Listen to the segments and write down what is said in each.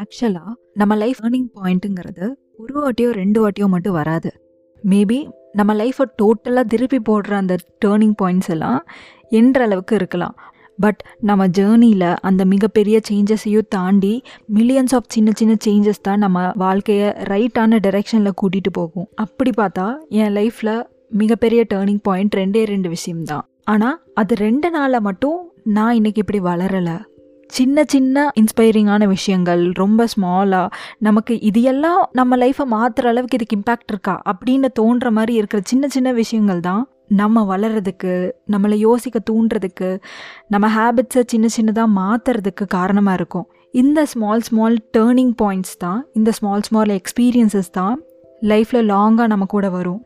ஆக்சுவலாக நம்ம life earning பாயிண்ட்டுங்கிறது ஒரு வாட்டியோ ரெண்டு வாட்டியோ மட்டும் வராது. மேபி நம்ம லைஃப்பை டோட்டலாக திருப்பி போடுற அந்த டேர்னிங் பாயிண்ட்ஸ் எல்லாம் என்ற அளவுக்கு இருக்கலாம். பட் நம்ம ஜேர்னியில் அந்த மிகப்பெரிய சேஞ்சஸையும் தாண்டி மில்லியன்ஸ் ஆஃப் சின்ன சின்ன சேஞ்சஸ் தான் நம்ம வாழ்க்கையை ரைட்டான டைரெக்ஷனில் கூட்டிகிட்டு போகும். அப்படி பார்த்தா என் லைஃப்பில் மிகப்பெரிய டேர்னிங் பாயிண்ட் ரெண்டே ரெண்டு விஷயம்தான். ஆனால் அது ரெண்டு நாளில் மட்டும் நான் இன்னைக்கு இப்படி வளரலை. சின்ன சின்ன இன்ஸ்பைரிங்கான விஷயங்கள் ரொம்ப ஸ்மாலாக நமக்கு இது எல்லாம் நம்ம லைஃப்பை மாற்றுற அளவுக்கு இதுக்கு இம்பேக்ட் இருக்கா? அப்படின்னு தோன்ற மாதிரி இருக்கிற சின்ன சின்ன விஷயங்கள் தான் நம்ம வளர்கிறதுக்கு நம்மளை யோசிக்க தூண்டுறதுக்கு நம்ம ஹேபிட்ஸை சின்ன சின்னதாக மாற்றுறதுக்கு காரணமாக இருக்கும். இந்த ஸ்மால் ஸ்மால் டேர்னிங் பாயிண்ட்ஸ் தான் இந்த ஸ்மால் ஸ்மால் எக்ஸ்பீரியன்சஸ் தான் லைஃப்பில் லாங்காக நம்ம கூட வரும்.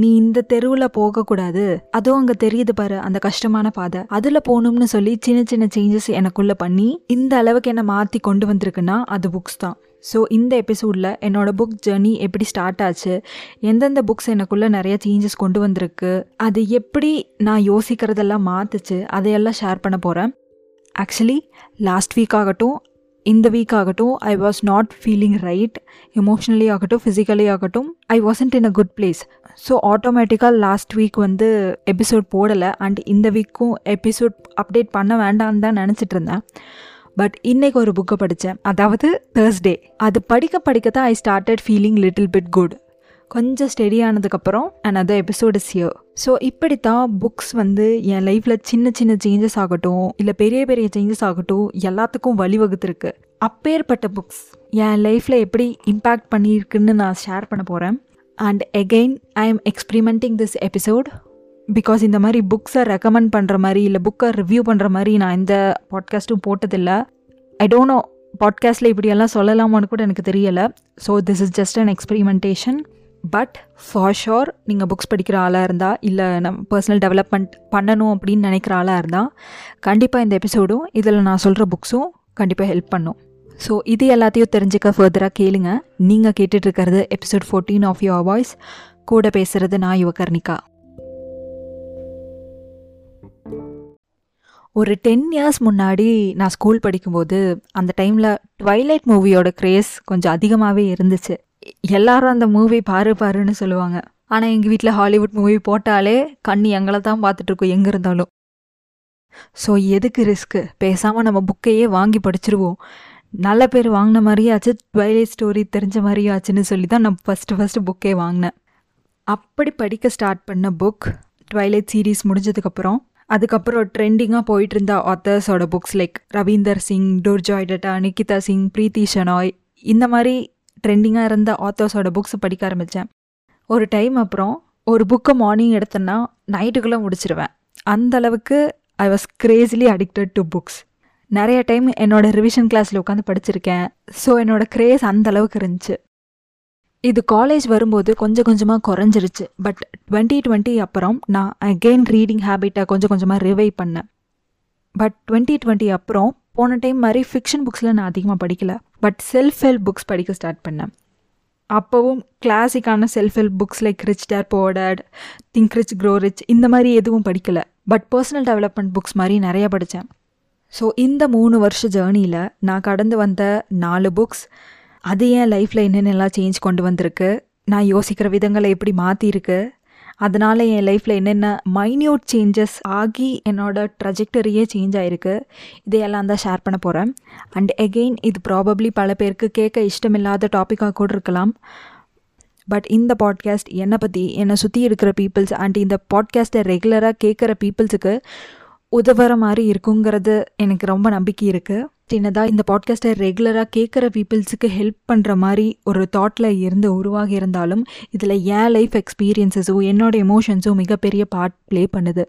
நீ இந்த தெருவில் போகக்கூடாது. அதுவும் அங்கே தெரியுது பாரு அந்த கஷ்டமான பாதை. அதில் போகணும்னு சொல்லி சின்ன சின்ன சேஞ்சஸ் எனக்குள்ளே பண்ணி இந்த அளவுக்கு என்னை மாற்றி கொண்டு வந்திருக்குன்னா அது புக்ஸ் தான். ஸோ இந்த எபிசோடில் என்னோடய புக் ஜேர்னி எப்படி ஸ்டார்ட் ஆச்சு எந்தெந்த புக்ஸ் எனக்குள்ளே நிறைய சேஞ்சஸ் கொண்டு வந்திருக்கு அது எப்படி நான் யோசிக்கிறதெல்லாம் மாற்றுச்சு அதையெல்லாம் ஷேர் பண்ண போகிறேன் ஆக்சுவலி லாஸ்ட் வீக் ஆகட்டும் இந்த வீக் ஆகட்டும் I was not feeling right emotionally ஆகட்டும் ஃபிசிக்கலி ஆகட்டும் I wasn't in a good place so ஆட்டோமேட்டிக்காக லாஸ்ட் வீக் வந்து எபிசோட் போடலை. அண்ட் இந்த வீக்கும் எபிசோட் அப்டேட் பண்ண வேண்டாம்னு தான் நினச்சிட்டு இருந்தேன். பட் இன்றைக்கி ஒரு புக்கை படித்தேன் அதாவது தேர்ஸ்டே அது படிக்க படிக்க தான் I started feeling little bit good கொஞ்சம் ஸ்டெடியானதுக்கப்புறம் ஆனதுக்கப்புறம் other episode is year so இப்படி தான் புக்ஸ் வந்து என் லைஃப்பில் சின்ன சின்ன சேஞ்சஸ் ஆகட்டும் இல்லை பெரிய பெரிய சேஞ்சஸ் ஆகட்டும் எல்லாத்துக்கும் வழிவகுத்துருக்கு. அப்பேற்பட்ட புக்ஸ் என் லைஃப்பில் எப்படி இம்பேக்ட் பண்ணியிருக்குன்னு நான் ஷேர் பண்ண போகிறேன் and again I am experimenting this episode because இந்த மாதிரி புக்ஸை ரெக்கமெண்ட் பண்ணுற மாதிரி இல்லை புக்கை ரிவ்யூ பண்ணுற மாதிரி நான் எந்த பாட்காஸ்ட்டும் போட்டதில்லை. ஐ டோன்ட் நோ பாட்காஸ்ட்டில் இப்படியெல்லாம் சொல்லலாமான்னு கூட எனக்கு தெரியலை. So this is just an experimentation but for sure நீங்கள் புக்ஸ் படிக்கிற ஆளாக இருந்தால் இல்லை நம்ம பர்சனல் டெவலப்மெண்ட் பண்ணணும் அப்படின்னு நினைக்கிற ஆளாக இருந்தால் கண்டிப்பாக இந்த எபிசோடும் இதில் நான் சொல்கிற புக்ஸும் கண்டிப்பாக ஹெல்ப் பண்ணும். ஸோ இது எல்லாத்தையும் தெரிஞ்சுக்க ஃபர்தராக கேளுங்க. நீங்கள் கேட்டுட்டு இருக்கிறது episode fourteen of your voice கூட பேசுகிறது நான் யுவகர்ணிகா ஒரு டென் இயர்ஸ் முன்னாடி நான் ஸ்கூல் படிக்கும்போது அந்த டைமில் ட்வைலைட் மூவியோட க்ரேஸ் கொஞ்சம் அதிகமாகவே இருந்துச்சு. எல்லாரும் அந்த மூவி பாரு பாருன்னு சொல்லுவாங்க. ஆனால் எங்கள் வீட்டில் ஹாலிவுட் மூவி போட்டாலே கண்ணு எங்களை தான் பார்த்துட்ருக்கோம் எங்கே இருந்தாலும். ஸோ எதுக்கு ரிஸ்க்கு பேசாமல் நம்ம புக்கையே வாங்கி படிச்சிருவோம். நல்ல பேர் வாங்கின மாதிரியே ஆச்சு ட்வைலைட் ஸ்டோரி தெரிஞ்ச மாதிரியே ஆச்சுன்னு சொல்லி தான் நான் ஃபஸ்ட்டு ஃபஸ்ட்டு புக்கே வாங்கினேன். அப்படி படிக்க ஸ்டார்ட் பண்ண புக் ட்வைலைட் சீரீஸ் முடிஞ்சதுக்கப்புறம் அதுக்கப்புறம் ட்ரெண்டிங்காக போயிட்டு இருந்த ஆத்தர்ஸோட புக்ஸ் லைக் ரவீந்தர் சிங் டோர்ஜாய் டட்டா நிக்கிதா சிங் பிரீத்தி ஷனாய் இந்த மாதிரி ட்ரெண்டிங்காக இருந்த ஆத்தர்ஸோட புக்ஸ் படிக்க ஆரம்பித்தேன் ஒரு டைம் அப்புறம் ஒரு புக்கை மார்னிங் எடுத்தேன்னா நைட்டுக்குள்ளே முடிச்சிருவேன். அந்த அளவுக்கு I was crazily addicted to books நிறைய டைம் என்னோட ரிவிஷன் கிளாஸில் உட்காந்து படிச்சிருக்கேன். ஸோ என்னோட க்ரேஸ் அந்த அளவுக்கு இருந்துச்சு. இது காலேஜ் வரும்போது கொஞ்சம் கொஞ்சமாக குறைஞ்சிருச்சு. பட் டுவெண்ட்டி டுவெண்ட்டி அப்புறம் நான் அகெயின் ரீடிங் ஹேபிட்டை கொஞ்சம் கொஞ்சமாக ரிவைவ் பண்ணேன். பட் டுவெண்ட்டி டுவெண்ட்டி அப்புறம் போன டைம் மாதிரி ஃபிக்ஷன் புக்ஸில் நான் அதிகமாக படிக்கலை. பட் செல்ஃப் ஹெல்ப் புக்ஸ் படிக்க ஸ்டார்ட் பண்ணேன். அப்போவும் கிளாசிக்கான self help books like rich dad poor dad think rich grow rich இந்த மாதிரி எதுவும் படிக்கலை. பட் பர்சனல் டெவலப்மெண்ட் புக்ஸ் மாதிரி நிறைய படித்தேன் ஸோ இந்த மூணு வருஷ ஜேர்னியில் நான் கடந்து வந்த நாலு புக்ஸ் அது ஏன் லைஃப்பில் என்னென்னலாம் சேஞ்ச் கொண்டு வந்திருக்கு நான் யோசிக்கிற விதங்களை எப்படி மாற்றிருக்கு அதனால் என் லைஃப்பில் என்னென்ன மைன்யூட் சேஞ்சஸ் ஆகி என்னோட ட்ரஜெக்டரியே சேஞ்ச் ஆகிருக்கு இதையெல்லாம் தான் ஷேர் பண்ண போகிறேன் அண்ட் எகெயின் இது ப்ராபப்ளி பல பேருக்கு கேட்க இஷ்டமில்லாத டாப்பிக்காக கூட இருக்கலாம். பட் இந்த பாட்காஸ்ட் என்னை பற்றி என்னை சுற்றி இருக்கிற பீப்புள்ஸ் அண்ட் இந்த பாட்காஸ்ட்டை ரெகுலராக கேட்குற பீப்புள்ஸுக்கு உதவுற மாதிரி இருக்குங்கிறது எனக்கு ரொம்ப நம்பிக்கை இருக்குது சின்னதாக இந்த பாட்காஸ்ட்டை ரெகுலராக கேட்குற பீப்புள்ஸுக்கு ஹெல்ப் பண்ணுற மாதிரி ஒரு தாட்டில் இருந்து உருவாகி இருந்தாலும் இதில் என் லைஃப் எக்ஸ்பீரியன்ஸஸும் என்னோட எமோஷன்ஸும் மிகப்பெரிய பார்ட் ப்ளே பண்ணுது.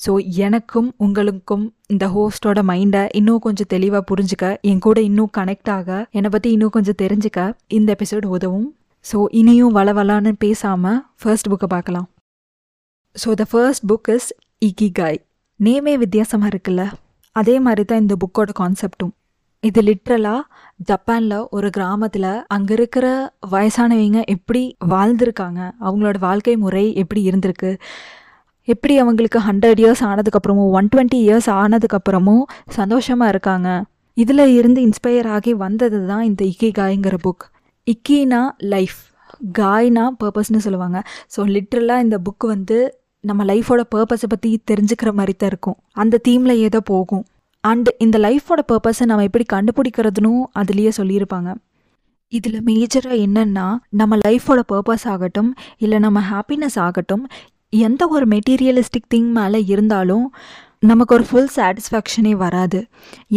ஸோ எனக்கும் உங்களுக்கும் இந்த ஹோஸ்டோட மைண்டை இன்னும் கொஞ்சம் தெளிவாக புரிஞ்சுக்க என் கூட இன்னும் கனெக்ட் ஆக என்னை பற்றி இன்னும் கொஞ்சம் தெரிஞ்சுக்க இந்த எபிசோட் உதவும். ஸோ இனியும் வளவலான்னு பேசாமல் ஃபர்ஸ்ட் புக்கை பார்க்கலாம். So the first book is Ikigai நேமே வித்தியாசமாக இருக்குல்ல? அதே மாதிரி தான் இந்த புக்கோட கான்செப்டும் இது லிட்ரலாக ஜப்பானில் ஒரு கிராமத்தில் அங்கே இருக்கிற வயசானவங்க எப்படி வாழ்ந்திருக்காங்க அவங்களோட வாழ்க்கை முறை எப்படி இருந்திருக்கு எப்படி அவங்களுக்கு ஹண்ட்ரட் இயர்ஸ் ஆனதுக்கப்புறமும் ஒன் டுவெண்ட்டி இயர்ஸ் ஆனதுக்கப்புறமும் சந்தோஷமாக இருக்காங்க. இதில் இருந்து இன்ஸ்பயர் ஆகி வந்தது தான் இந்த இக்கி காய்ங்கிற புக் இக்கினா லைஃப் காய்னா பர்பஸ்னு சொல்லுவாங்க. ஸோ லிட்ரலாக இந்த புக் வந்து நம்ம லைஃபோட பர்பஸை பற்றி தெரிஞ்சுக்கிற மாதிரி தான் இருக்கும். அந்த தீமில் ஏதோ போகும். அண்ட் இந்த லைஃபோட பர்பஸை நம்ம எப்படி கண்டுபிடிக்கிறதுனும் அதுலேயே சொல்லியிருப்பாங்க. இதில் மேஜராக என்னென்னா நம்ம லைஃபோட பர்பஸ் ஆகட்டும் இல்லை நம்ம ஹாப்பினஸ் ஆகட்டும் எந்த ஒரு மெட்டீரியலிஸ்டிக் திங் மேலே இருந்தாலும் நமக்கு ஒரு ஃபுல் சாட்டிஸ்ஃபேக்ஷனே வராது.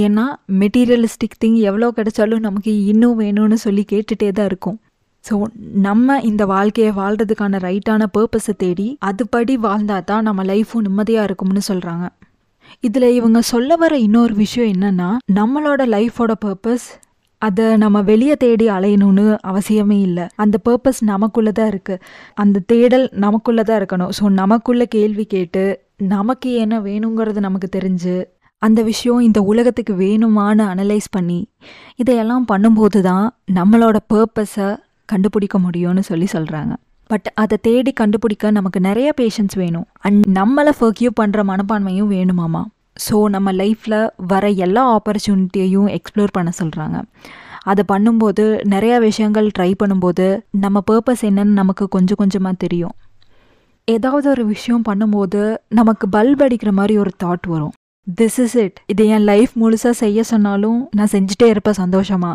ஏன்னா மெட்டீரியலிஸ்டிக் திங் எவ்வளோ கிடைச்சாலும் நமக்கு இன்னும் வேணும்னு சொல்லி கேட்டுகிட்டே தான் இருக்கும். ஸோ நம்ம இந்த வாழ்க்கையை வாழ்கிறதுக்கான ரைட்டான பர்பஸை தேடி அதுபடி வாழ்ந்தால் தான் நம்ம லைஃப்பும் நிம்மதியாக இருக்கும்னு சொல்கிறாங்க இதில் இவங்க சொல்ல வர இன்னொரு விஷயம் என்னென்னா நம்மளோட லைஃபோட பர்பஸ் அதை நம்ம வெளியே தேடி அலையணும்னு அவசியமே இல்லை. அந்த பர்பஸ் நமக்குள்ளே தான் இருக்குது அந்த தேடல் நமக்குள்ளே தான் இருக்கணும். ஸோ நமக்குள்ளே கேள்வி கேட்டு நமக்கு என்ன வேணுங்கிறது நமக்கு தெரிஞ்சு அந்த விஷயம் இந்த உலகத்துக்கு வேணுமான்னு அனலைஸ் பண்ணி இதையெல்லாம் பண்ணும்போது தான் நம்மளோட பர்பஸை கண்டுபிடிக்க முடியும்னு சொல்லி சொல்கிறாங்க பட் அதை தேடி கண்டுபிடிக்க நமக்கு நிறைய பேஷன்ஸ் வேணும். அண்ட் நம்மளை ஃபர்க்யூ பண்ணுற மனப்பான்மையும் வேணுமாமா? ஸோ நம்ம லைஃப்பில் வர எல்லா ஆப்பர்ச்சுனிட்டியையும் எக்ஸ்ப்ளோர் பண்ண சொல்கிறாங்க அதை பண்ணும்போது நிறையா விஷயங்கள் ட்ரை பண்ணும்போது நம்ம பர்பஸ் என்னன்னு நமக்கு கொஞ்சம் கொஞ்சமாக தெரியும். ஏதாவது ஒரு விஷயம் பண்ணும்போது நமக்கு பல்ப் அடிக்கிற மாதிரி ஒரு தாட் வரும். திஸ் இஸ் இட் இதை என் லைஃப் முழுசாக செய்ய சொன்னாலும் நான் செஞ்சுட்டே இருப்பேன் சந்தோஷமா.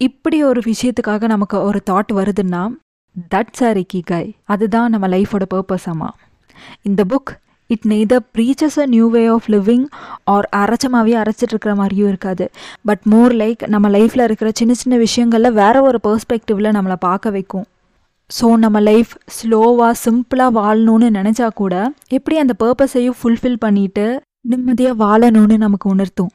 இப்படி ஒரு விஷயத்துக்காக நமக்கு ஒரு தாட் வருதுன்னா தட்ஸ் ஆர் காய் அதுதான் நம்ம லைஃபோட பர்பஸ் இந்த book it neither preaches a new way of living or அரைச்சமாகவே அரைச்சிட்டு இருக்கிற மாதிரியும் இருக்காது. பட் மோர் லைக் நம்ம லைஃப்பில் இருக்கிற சின்ன சின்ன விஷயங்களில் வேற ஒரு பர்ஸ்பெக்டிவில் நம்மளை பார்க்க வைக்கும். ஸோ நம்ம லைஃப் ஸ்லோவாக சிம்பிளாக வாழணும்னு நினச்சா கூட எப்படி அந்த பர்பஸையும் ஃபுல்ஃபில் பண்ணிவிட்டு நிம்மதியாக வாழணும்னு நமக்கு உணர்த்தும்.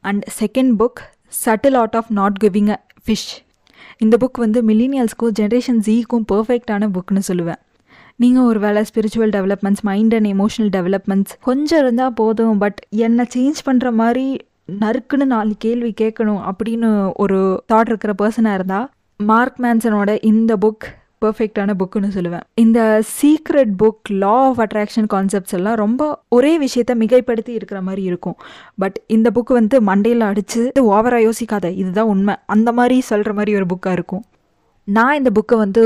And second book subtle art of not giving a fish இந்த புக் வந்து மில்லினியல்ஸ்க்கும் ஜென்ரேஷன் ஜீக்கும் பர்ஃபெக்டான புக்னு சொல்லுவேன். நீங்கள் ஒரு வேலை spiritual developments mind and emotional developments கொஞ்சம் இருந்தால் போதும் பட் என்னை சேஞ்ச் பண்ணுற மாதிரி நறுக்குன்னு நாலு கேள்வி கேட்கணும் அப்படின்னு ஒரு தாட் இருக்கிற பர்சனாக இருந்தால் மார்க் மேன்சனோட இந்த புக் பர்ஃபெக்டான புக்குன்னு சொல்லுவேன். இந்த secret book law of attraction concepts எல்லாம் ரொம்ப ஒரே விஷயத்த மிகைப்படுத்தி இருக்கிற மாதிரி இருக்கும். பட் இந்த புக் வந்து மண்டையில் அடித்து ஓவராக யோசிக்காத இதுதான் உண்மை. அந்த மாதிரி சொல்கிற மாதிரி ஒரு புக்காக இருக்கும். நான் இந்த புக்கை வந்து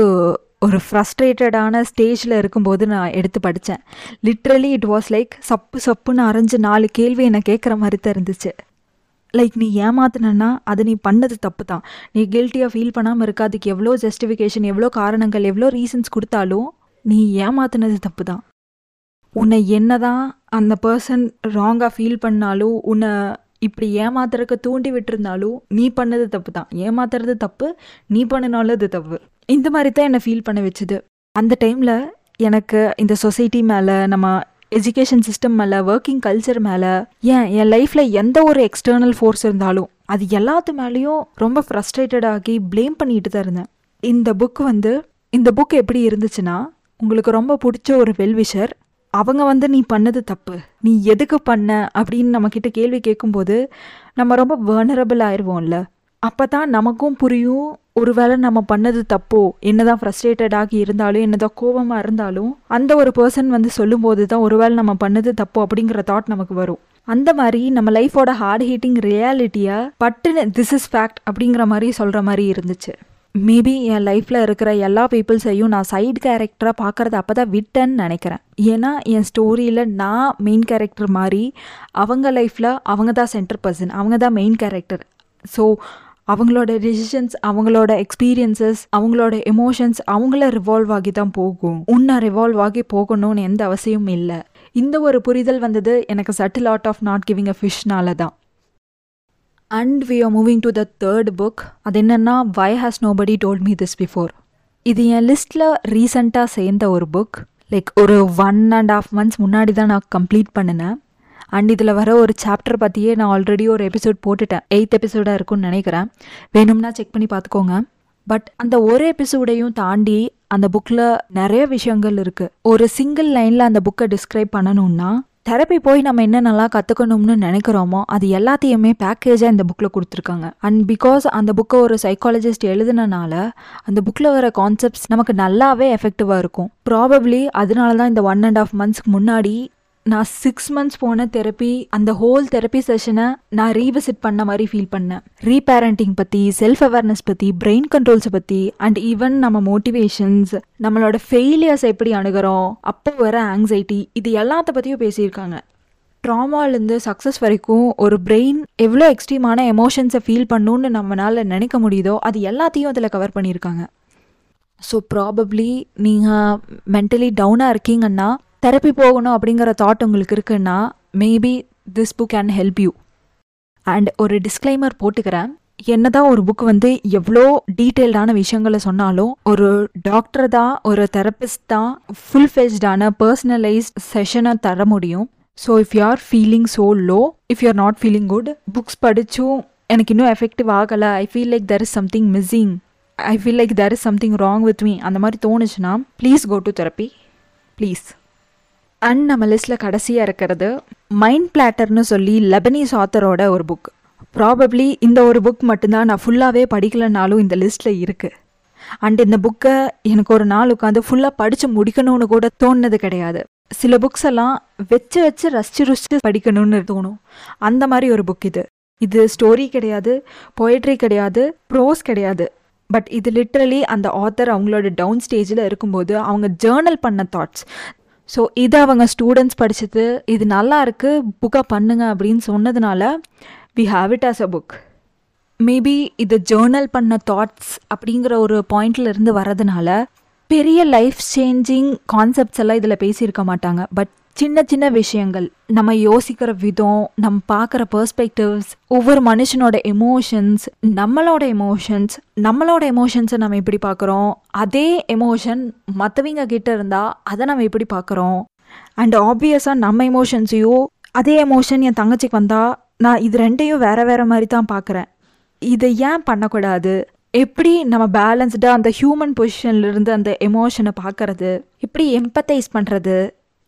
ஒரு ஃப்ரஸ்ட்ரேட்டடான ஸ்டேஜில் இருக்கும்போது நான் எடுத்து படித்தேன் லிட்ரலி இட் வாஸ் லைக் சப்பு சப்புன்னு அரைஞ்சு நாலு கேள்வி என்னை கேட்குற மாதிரி தான் இருந்துச்சு. லைக் நீ ஏமாத்தினா அது நீ பண்ணது தப்பு தான் நீ கில்ட்டியாக ஃபீல் பண்ணாமல் இருக்க அதுக்கு எவ்வளோ ஜஸ்டிஃபிகேஷன் எவ்வளோ காரணங்கள் எவ்வளோ ரீசன்ஸ் கொடுத்தாலும் நீ ஏமாத்தினது தப்பு தான் உன்னை என்ன தான் அந்த பர்சன் ராங்காக ஃபீல் பண்ணாலும் உன்னை இப்படி ஏமாத்துறக்க தூண்டி விட்டுருந்தாலும் நீ பண்ணது தப்பு தான் ஏமாத்துறது தப்பு நீ பண்ணினாலும் அது தப்பு. இந்த மாதிரி தான் என்னை ஃபீல் பண்ண வச்சுது. அந்த டைமில் எனக்கு இந்த சொசைட்டி மேலே நம்ம எஜுகேஷன் சிஸ்டம் மேலே ஒர்க்கிங் கல்ச்சர் மேலே ஏன் என் லைஃப்பில் எந்த ஒரு எக்ஸ்டர்னல் ஃபோர்ஸ் இருந்தாலும் அது எல்லாத்து மேலேயும் ரொம்ப ஃப்ரஸ்ட்ரேட்டட் ஆகி ப்ளேம் பண்ணிட்டு தான் இருந்தேன். இந்த புக் வந்து இந்த புக் எப்படி இருந்துச்சுன்னா உங்களுக்கு ரொம்ப பிடிச்ச ஒரு வெல்விஷர் அவங்க வந்து நீ பண்ணது தப்பு நீ எதுக்கு பண்ண அப்படின்னு நம்மக்கிட்ட கேள்வி கேட்கும்போது நம்ம ரொம்ப வேர்னரபிள் ஆயிடுவோம்ல அப்போ தான் நமக்கும் புரியும் ஒருவேளை நம்ம பண்ணது தப்போ என்னதான் ஃப்ரஸ்ட்ரேட்டடாகி இருந்தாலும் என்னதான் கோபமாக இருந்தாலும் அந்த ஒரு பர்சன் வந்து சொல்லும்போது தான் ஒருவேளை நம்ம பண்ணது தப்போ அப்படிங்கிற தாட் நமக்கு வரும். அந்த மாதிரி நம்ம லைஃபோட ஹார்ட் ஹீட்டிங் ரியாலிட்டியை பட்டுன்னு திஸ் இஸ் ஃபேக்ட் அப்படிங்கிற மாதிரி சொல்கிற மாதிரி இருந்துச்சு. மேபி என் லைஃப்பில் இருக்கிற எல்லா பீப்புள்ஸையும் நான் சைடு கேரக்டராக பார்க்குறது அப்போ தான் விட்டேன்னு நினைக்கிறேன். ஏன்னா என் ஸ்டோரியில் நான் மெயின் கேரக்டர் மாதிரி அவங்க லைஃப்பில் அவங்க தான் சென்டர் பர்சன் அவங்க தான் மெயின் கேரக்டர் ஸோ அவங்களோட டெசிஷன்ஸ் அவங்களோட எக்ஸ்பீரியன்சஸ் அவங்களோட எமோஷன்ஸ் அவங்கள ரிவால்வ் ஆகி தான் போகும். உன்னை ரிவால்வ் ஆகி போகணும்னு எந்த அவசியமும் இல்லை. இந்த ஒரு புரிதல் வந்தது எனக்கு subtle art of not giving a ஃபிஷ்னால தான் and we are moving to the third book அது என்னென்னா why has nobody told me this before இது என் லிஸ்ட்டில் ரீசண்டாக சேர்ந்த ஒரு புக் லைக் ஒரு ஒன் அண்ட் ஆஃப் மந்த்ஸ் முன்னாடி தான் நான் கம்ப்ளீட் பண்ணினேன். அண்ட் இதில் வர ஒரு சாப்டர் பற்றியே நான் ஆல்ரெடி ஒரு எபிசோட் போட்டுட்டேன். எயித் எபிசோடாக இருக்கும்னு நினைக்கிறேன். வேணும்னா செக் பண்ணி பார்த்துக்கோங்க. பட் அந்த ஒரு எபிசோடையும் தாண்டி அந்த புக்கில் நிறைய விஷயங்கள் இருக்குது ஒரு சிங்கிள் லைனில் அந்த புக்கை டிஸ்கிரைப் பண்ணணும்னா தெரப்பி போய் நம்ம என்ன நல்லா கற்றுக்கணும்னு நினைக்கிறோமோ அது எல்லாத்தையுமே பேக்கேஜாக இந்த புக்கில் கொடுத்துருக்காங்க. அண்ட் பிகாஸ் அந்த புக்கை ஒரு சைக்காலஜிஸ்ட் எழுதுனனால அந்த புக்கில் வர கான்செப்ட்ஸ் நமக்கு நல்லாவே எஃபெக்டிவாக இருக்கும். ப்ராபப்ளி அதனால தான் இந்த ஒன் அண்ட் ஆஃப் மந்த்ஸ்க்கு முன்னாடி நான் சிக்ஸ் மந்த்ஸ் போன தெரப்பி அந்த ஹோல் தெரப்பி செஷனை நான் ரீவிசிட் பண்ண மாதிரி ஃபீல் பண்ணேன். ரீபேரண்டிங் பற்றி செல்ஃப் அவேர்னஸ் பற்றி பிரெயின் கண்ட்ரோல்ஸை பற்றி அண்ட் ஈவன் நம்ம மோட்டிவேஷன்ஸ் நம்மளோட ஃபெயிலியர்ஸ் எப்படி அணுகிறோம் அப்போ வர ஆங்ஸைட்டி இது எல்லாத்த பற்றியும் பேசியிருக்காங்க. ட்ராமாலேருந்து சக்ஸஸ் வரைக்கும் ஒரு பிரெயின் எவ்வளோ எக்ஸ்ட்ரீமான எமோஷன்ஸை ஃபீல் பண்ணுன்னு நம்மளால் நினைக்க முடியுதோ அது எல்லாத்தையும் அதில் கவர் பண்ணியிருக்காங்க. ஸோ ப்ராபப்ளி நீங்கள் மென்டலி டவுனாக இருக்கீங்கன்னா தெரப்பி போகணும் அப்படிங்கிற தாட் உங்களுக்கு இருக்குன்னா maybe this book can help you and ஒரு டிஸ்க்ளைமர் போட்டுக்கிறேன். என்னதான் ஒரு புக் வந்து எவ்வளோ டீட்டெயில்டான விஷயங்களை சொன்னாலும் ஒரு டாக்டர் தான் ஒரு தெரபிஸ்ட் தான் ஃபுல் ஃபேஸ்டான பர்சனலைஸ் செஷனை தர முடியும். So if you are feeling so low if you are not feeling good books படித்தும் எனக்கு இன்னும் எஃபெக்டிவ் ஆகலை. I feel like there is something missing I feel like there is something wrong with me அந்த மாதிரி தோணுச்சுன்னா please go to therapy please and நம்ம லிஸ்ட்டில் கடைசியாக இருக்கிறது மைண்ட் பிளாட்டர்னு சொல்லி லெபனீஸ் ஆத்தரோட ஒரு புக் ப்ராபப்ளி இந்த ஒரு புக் மட்டும்தான் நான் ஃபுல்லாகவே படிக்கலைனாலும் இந்த லிஸ்ட்டில் இருக்குது அண்ட் இந்த புக்கை எனக்கு ஒரு நாள் உட்காந்து ஃபுல்லாக படித்து முடிக்கணும்னு கூட தோணுனது கிடையாது. சில புக்ஸ் எல்லாம் வச்சு வச்சு ரசிச்சு ருசிச்சு படிக்கணும்னு தோணும். அந்த மாதிரி ஒரு புக் இது. இது ஸ்டோரி கிடையாது பொயட்ரி கிடையாது ப்ரோஸ் கிடையாது. பட் இது லிட்ரலி அந்த ஆத்தர் அவங்களோட டவுன் ஸ்டேஜில் இருக்கும்போது அவங்க ஜேர்னல் பண்ண தாட்ஸ் ஸோ இதை அவங்க ஸ்டூடெண்ட்ஸ் படிச்சது. இது நல்லா இருக்குது புக்காக பண்ணுங்க அப்படின்னு சொன்னதுனால we have it as a book maybe இது ஜேர்னல் பண்ண தாட்ஸ் அப்படிங்கிற ஒரு பாயிண்ட்ல இருந்து வரதுனால பெரிய லைஃப் சேஞ்சிங் கான்செப்ட்ஸ் எல்லாம் இதில் பேசியிருக்க மாட்டாங்க. பட் சின்ன சின்ன விஷயங்கள் நம்ம யோசிக்கிற விதம் நம்ம பார்க்குற பர்ஸ்பெக்டிவ்ஸ் ஒவ்வொரு மனுஷனோட எமோஷன்ஸ் நம்மளோட எமோஷன்ஸ் நம்மளோட எமோஷன்ஸை நம்ம எப்படி பார்க்குறோம்? அதே எமோஷன் மற்றவங்க கிட்ட இருந்தால் அதை நம்ம எப்படி பார்க்குறோம்? அண்ட் ஆப்வியஸாக நம்ம எமோஷன்ஸையும் அதே எமோஷன் என் தங்கச்சிக்கு வந்தால் நான் இது ரெண்டையும் வேற வேற மாதிரி தான் பார்க்குறேன். இதை ஏன் பண்ணக்கூடாது? எப்படி நம்ம பேலன்ஸ்டாக அந்த ஹியூமன் பொசிஷன்லேருந்து அந்த எமோஷனை பார்க்கறது? எப்படி எம்பத்தைஸ் பண்ணுறது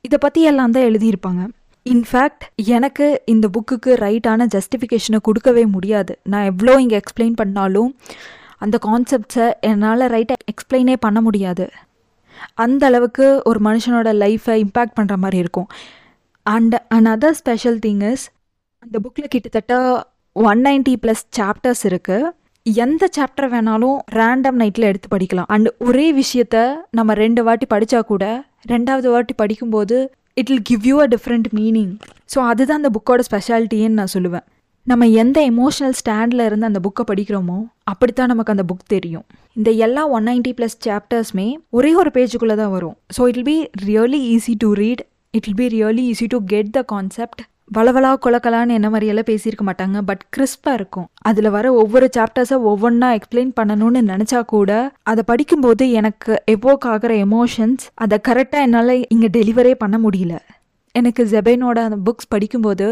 இதை பற்றி எல்லாம் தான் எழுதியிருப்பாங்க. இன்ஃபேக்ட் எனக்கு இந்த புக்குக்கு ரைட்டான ஜஸ்டிஃபிகேஷனை கொடுக்கவே முடியாது. நான் எவ்வளோ இங்கே எக்ஸ்பிளைன் பண்ணாலும் அந்த கான்செப்ட்ஸை என்னால் ரைட்டாக எக்ஸ்பிளைனே பண்ண முடியாது. அந்த அளவுக்கு ஒரு மனுஷனோட லைஃப்பை இம்பேக்ட் பண்ணுற மாதிரி இருக்கும். And and other special thing is அந்த புக்கில் கிட்டத்தட்ட ஒன் நைன்ட்டி ப்ளஸ் சாப்டர்ஸ் இருக்குது எந்த சாப்டர் வேணாலும் ரேண்டம் நைட்டில் எடுத்து படிக்கலாம். அண்ட் ஒரே விஷயத்த நம்ம ரெண்டு வாட்டி படித்தா கூட ரெண்டாவது வாட்டி படிக்கும்போது it will give you a different meaning so அதுதான் அந்த புக்கோட ஸ்பெஷாலிட்டின்னு நான் சொல்லுவேன். நம்ம எந்த எமோஷனல் ஸ்டாண்டில் இருந்து அந்த புக்கை படிக்கிறோமோ அப்படித்தான் நமக்கு அந்த புக் தெரியும். இந்த எல்லா ஒன் நைன்டி ப்ளஸ் சாப்டர்ஸ்மே ஒரே ஒரு பேஜுக்குள்ளே தான் வரும். So it will be really easy to read it will be really easy to get the concept வளவலா கொலக்கலான்னு என்ன மாதிரியெல்லாம் பேசியிருக்க மாட்டாங்க பட் கிறிஸ்பாக இருக்கும். அதில் வர ஒவ்வொரு சாப்டர்ஸை ஒவ்வொன்றா எக்ஸ்பிளைன் பண்ணணும்னு நினச்சா கூட அதை படிக்கும்போது எனக்கு எவோக் ஆகிற எமோஷன்ஸ் அதை கரெக்டாக என்னால் இங்கே டெலிவரே பண்ண முடியல. எனக்கு ஜெபைனோட அந்த புக்ஸ் படிக்கும்போது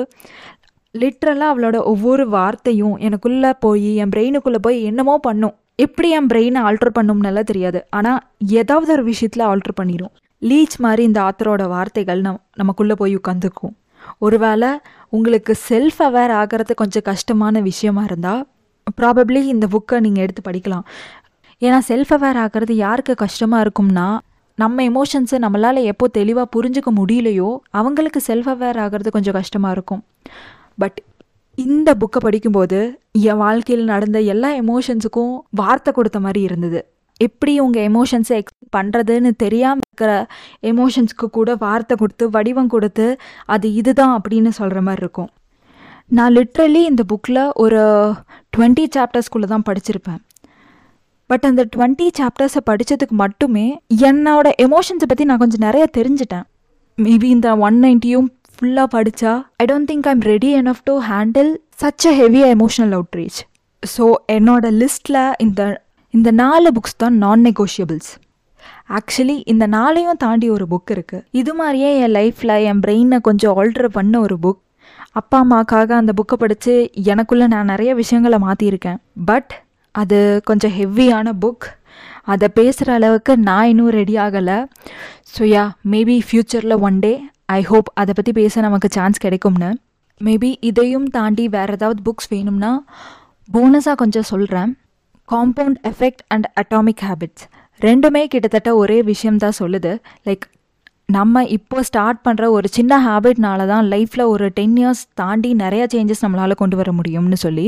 லிட்ரலாக அவளோட ஒவ்வொரு வார்த்தையும் எனக்குள்ளே போய் என் பிரெயினுக்குள்ளே போய் என்னமோ பண்ணும். எப்படி என் பிரெயினை ஆல்ட்ரு பண்ணும்னெல்லாம் தெரியாது. ஆனால் ஏதாவது ஒரு விஷயத்தில் ஆல்ட்ரு பண்ணிடும் லீச் மாதிரி இந்த ஆத்தரோட வார்த்தைகள் நம் நமக்குள்ளே போய் உட்காந்துக்கும் ஒருவேளை உங்களுக்கு செல்ஃப் அவேர் ஆகிறது கொஞ்சம் கஷ்டமான விஷயமா இருந்தால் ப்ராபப்ளி இந்த புக்கை நீங்கள் எடுத்து படிக்கலாம். ஏன்னா செல்ஃப் அவேர் ஆகிறது யாருக்கு கஷ்டமாக இருக்கும்னா நம்ம எமோஷன்ஸை நம்மளால் எப்போ தெளிவாக புரிஞ்சுக்க முடியலையோ அவங்களுக்கு செல்ஃப் அவேர் ஆகிறது கொஞ்சம் கஷ்டமாக இருக்கும். பட் இந்த புக்கை படிக்கும்போது என் வாழ்க்கையில் நடந்த எல்லா எமோஷன்ஸுக்கும் வார்த்தை கொடுத்த மாதிரி இருந்தது. எப்படி உங்கள் எமோஷன்ஸை எக்ஸ்பிளைன் பண்ணுறதுன்னு தெரியாமல் இருக்கிற எமோஷன்ஸ்க்கு கூட வார்த்தை கொடுத்து வடிவம் கொடுத்து அது இதுதான் அப்படின்னு சொல்கிற மாதிரி இருக்கும். நான் லிட்ரலி இந்த புக்கில் ஒரு டுவெண்ட்டி சாப்டர்ஸ்குள்ளே தான் படிச்சிருப்பேன். பட் அந்த டுவெண்ட்டி சாப்டர்ஸை படித்ததுக்கு மட்டுமே என்னோட எமோஷன்ஸை பற்றி நான் கொஞ்சம் நிறைய தெரிஞ்சிட்டேன். மேபி இந்த ஒன் நைன்ட்டியும் ஃபுல்லாக படித்தா I don't think I'm ready enough to handle such a heavy emotional outreach so என்னோட லிஸ்ட்டில் இந்த இந்த நாலு புக்ஸ் தான் நான் நெகோஷியபிள்ஸ் ஆக்சுவலி இந்த நாளையும் தாண்டி ஒரு புக் இருக்குது இது மாதிரியே என் லைஃப்பில் என் பிரெயினை கொஞ்சம் ஆல்டர் பண்ண ஒரு புக் அப்பா அம்மாக்காக அந்த புக்கை படித்து எனக்குள்ளே நான் நிறைய விஷயங்களை மாற்றியிருக்கேன் பட் அது கொஞ்சம் ஹெவியான புக் அதை பேசுகிற அளவுக்கு நான் இன்னும் ரெடி ஆகலை. ஸோ யா மேபி ஃப்யூச்சரில் ஒன் டே ஐ ஹோப் அதை பற்றி பேச நமக்கு சான்ஸ் கிடைக்கும்னு. மேபி இதையும் தாண்டி வேறு ஏதாவது புக்ஸ் வேணும்னா போனஸாக கொஞ்சம் சொல்கிறேன் compound effect and atomic habits ரெண்டுமே கிட்டத்தட்ட ஒரே விஷயம் தான் சொல்லுது. லைக் நம்ம இப்போ ஸ்டார்ட் பண்ணுற ஒரு சின்ன ஹேபிட்னால தான் லைஃப்பில் ஒரு டென் இயர்ஸ் தாண்டி நிறையா சேஞ்சஸ் நம்மளால் கொண்டு வர முடியும்னு சொல்லி.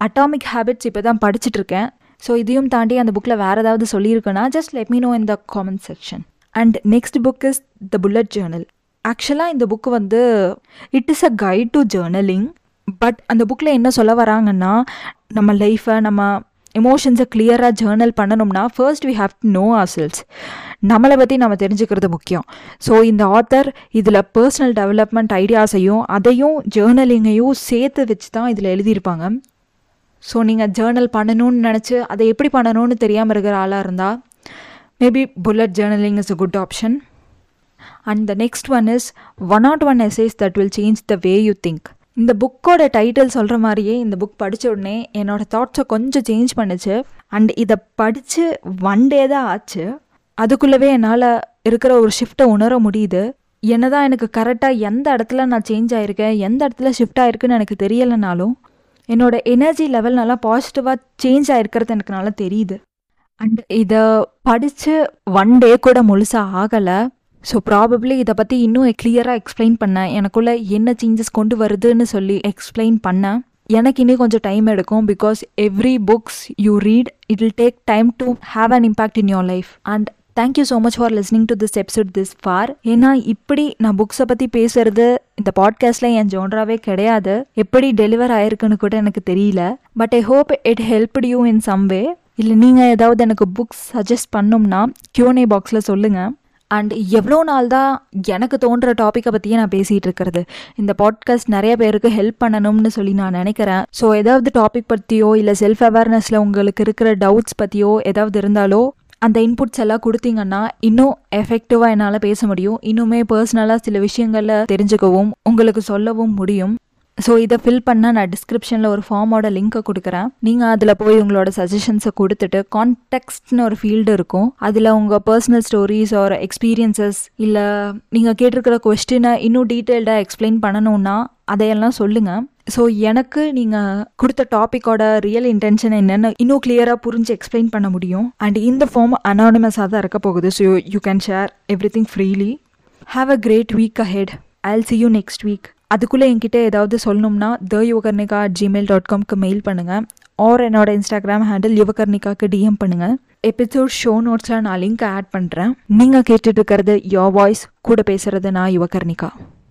அட்டாமிக் ஹேபிட்ஸ் இப்போ தான் படிச்சுட்டு இருக்கேன். ஸோ இதையும் தாண்டி அந்த புக்கில் வேறு ஏதாவது சொல்லியிருக்குன்னா just let me know in the comment section and next book is the bullet journal ஆக்சுவலாக இந்த புக்கு வந்து it is a guide to journaling but அந்த புக்கில் என்ன சொல்ல வராங்கன்னா நம்ம லைஃப்பை நம்ம எமோஷன்ஸை கிளியராக ஜேர்னல் பண்ணணும்னா first we have to know our selves நம்மளை பற்றி நம்ம தெரிஞ்சுக்கிறது முக்கியம். ஸோ இந்த ஆத்தர் இதில் பர்சனல் டெவலப்மெண்ட் ஐடியாஸையும் அதையும் ஜேர்னலிங்கையும் சேர்த்து வச்சு தான் இதில் எழுதியிருப்பாங்க. ஸோ நீங்கள் ஜேர்னல் பண்ணணும்னு நினச்சி அதை எப்படி பண்ணணும்னு தெரியாமல் இருக்கிற ஆளாக இருந்தால் maybe bullet journaling is a good option and the next one is one not one SAS that will change the way you think இந்த புக்கோட டைட்டில் சொல்கிற மாதிரியே இந்த புக் படித்த உடனே என்னோடய தாட்ஸை கொஞ்சம் சேஞ்ச் பண்ணுச்சு. அண்ட் இதை படித்து ஒன் டே தான் ஆச்சு. அதுக்குள்ளவே என்னால் இருக்கிற ஒரு ஷிஃப்ட்டை உணர முடியுது. என்னதான் எனக்கு கரெக்டாக எந்த இடத்துல நான் சேஞ்ச் ஆகிருக்கேன் எந்த இடத்துல ஷிஃப்ட் ஆகிருக்குன்னு எனக்கு தெரியலைனாலும் என்னோட எனர்ஜி லெவல் நல்லா பாசிட்டிவாக சேஞ்ச் ஆகிருக்கிறது எனக்கு நல்லா தெரியுது. அண்ட் இதை படித்து ஒன் டே கூட முழுசாக ஆகலை. ஸோ ப்ராபப்ளி இதை பற்றி இன்னும் கிளியராக எக்ஸ்பிளைன் பண்ணேன் எனக்குள்ளே என்ன சேஞ்சஸ் கொண்டு வருதுன்னு சொல்லி எக்ஸ்பிளைன் பண்ணேன் எனக்கு இன்னும் கொஞ்சம் டைம் எடுக்கும் because every books you read it will take time to have an impact in your life and thank you so much for listening to this episode this for ஏன்னா இப்படி நான் புக்ஸை பற்றி பேசுறது இந்த பாட்காஸ்ட்டில் என் ஜோன்ராவே கிடையாது. எப்படி டெலிவர் ஆயிருக்குன்னு கூட எனக்கு தெரியல. But I hope it helped you in some way இல்லை நீங்கள் ஏதாவது எனக்கு புக்ஸ் சஜஸ்ட் பண்ணோம்னா கியூனே பாக்ஸில் சொல்லுங்கள் அண்ட் எவ்வளோ நாள் தான் எனக்கு தோன்ற டாப்பிக்கை பற்றியே நான் பேசிகிட்டு இருக்கிறது. இந்த பாட்காஸ்ட் நிறைய பேருக்கு ஹெல்ப் பண்ணணும்னு சொல்லி நான் நினைக்கிறேன். ஸோ ஏதாவது டாபிக் பற்றியோ இல்லை செல்ஃப் அவேர்னஸில் உங்களுக்கு இருக்கிற டவுட்ஸ் பற்றியோ ஏதாவது இருந்தாலோ அந்த இன்புட்ஸ் எல்லாம் கொடுத்தீங்கன்னா இன்னும் எஃபெக்டிவாக என்னால் பேச முடியும். இன்னுமே பர்சனலாக சில விஷயங்களில் தெரிஞ்சுக்கவும் உங்களுக்கு சொல்லவும் முடியும். ஸோ இதை ஃபில் பண்ணால் நான் டிஸ்கிரிப்ஷனில் ஒரு ஃபார்மோட லிங்க்கை கொடுக்குறேன். நீங்கள் அதில் போய் உங்களோட சஜஷன்ஸை கொடுத்துட்டு கான்டெக்ட்னு ஒரு ஃபீல்டு இருக்கும். அதில் உங்கள் பர்சனல் ஸ்டோரிஸ் ஆர் எக்ஸ்பீரியன்சஸ் இல்லை நீங்கள் கேட்டிருக்கிற கொஸ்டினை இன்னும் டீட்டெயில்டாக எக்ஸ்பிளைன் பண்ணணுன்னா அதையெல்லாம் சொல்லுங்கள் ஸோ எனக்கு நீங்கள் கொடுத்த டாப்பிக்கோட ரியல் இன்டென்ஷன் என்னென்னு இன்னும் கிளியராக புரிஞ்சு எக்ஸ்பிளைன் பண்ண முடியும். அண்ட் இந்த ஃபார்ம் அனானிமஸாக தான் இருக்க போகுது. So you can share everything freely have a great week ahead I'll see you next week அதுக்குள்ளே என்கிட்ட ஏதாவது சொல்லணும்னா the Yuvakarnika at Gmail dot காம்க்கு mail பண்ணுங்கள் ஆர் என்னோட இன்ஸ்டாகிராம் ஹேண்டில் யுவகர்ணிகாக்கு டிஎம் பண்ணுங்கள் எபிசோட் ஷோ நோட்ஸில் நான் லிங்க் ஆட் பண்ணுறேன் நீங்கள் கேட்டுட்டு இருக்கிறது யோ வாய்ஸ் கூட பேசுகிறது நான் யுவகர்ணிகா.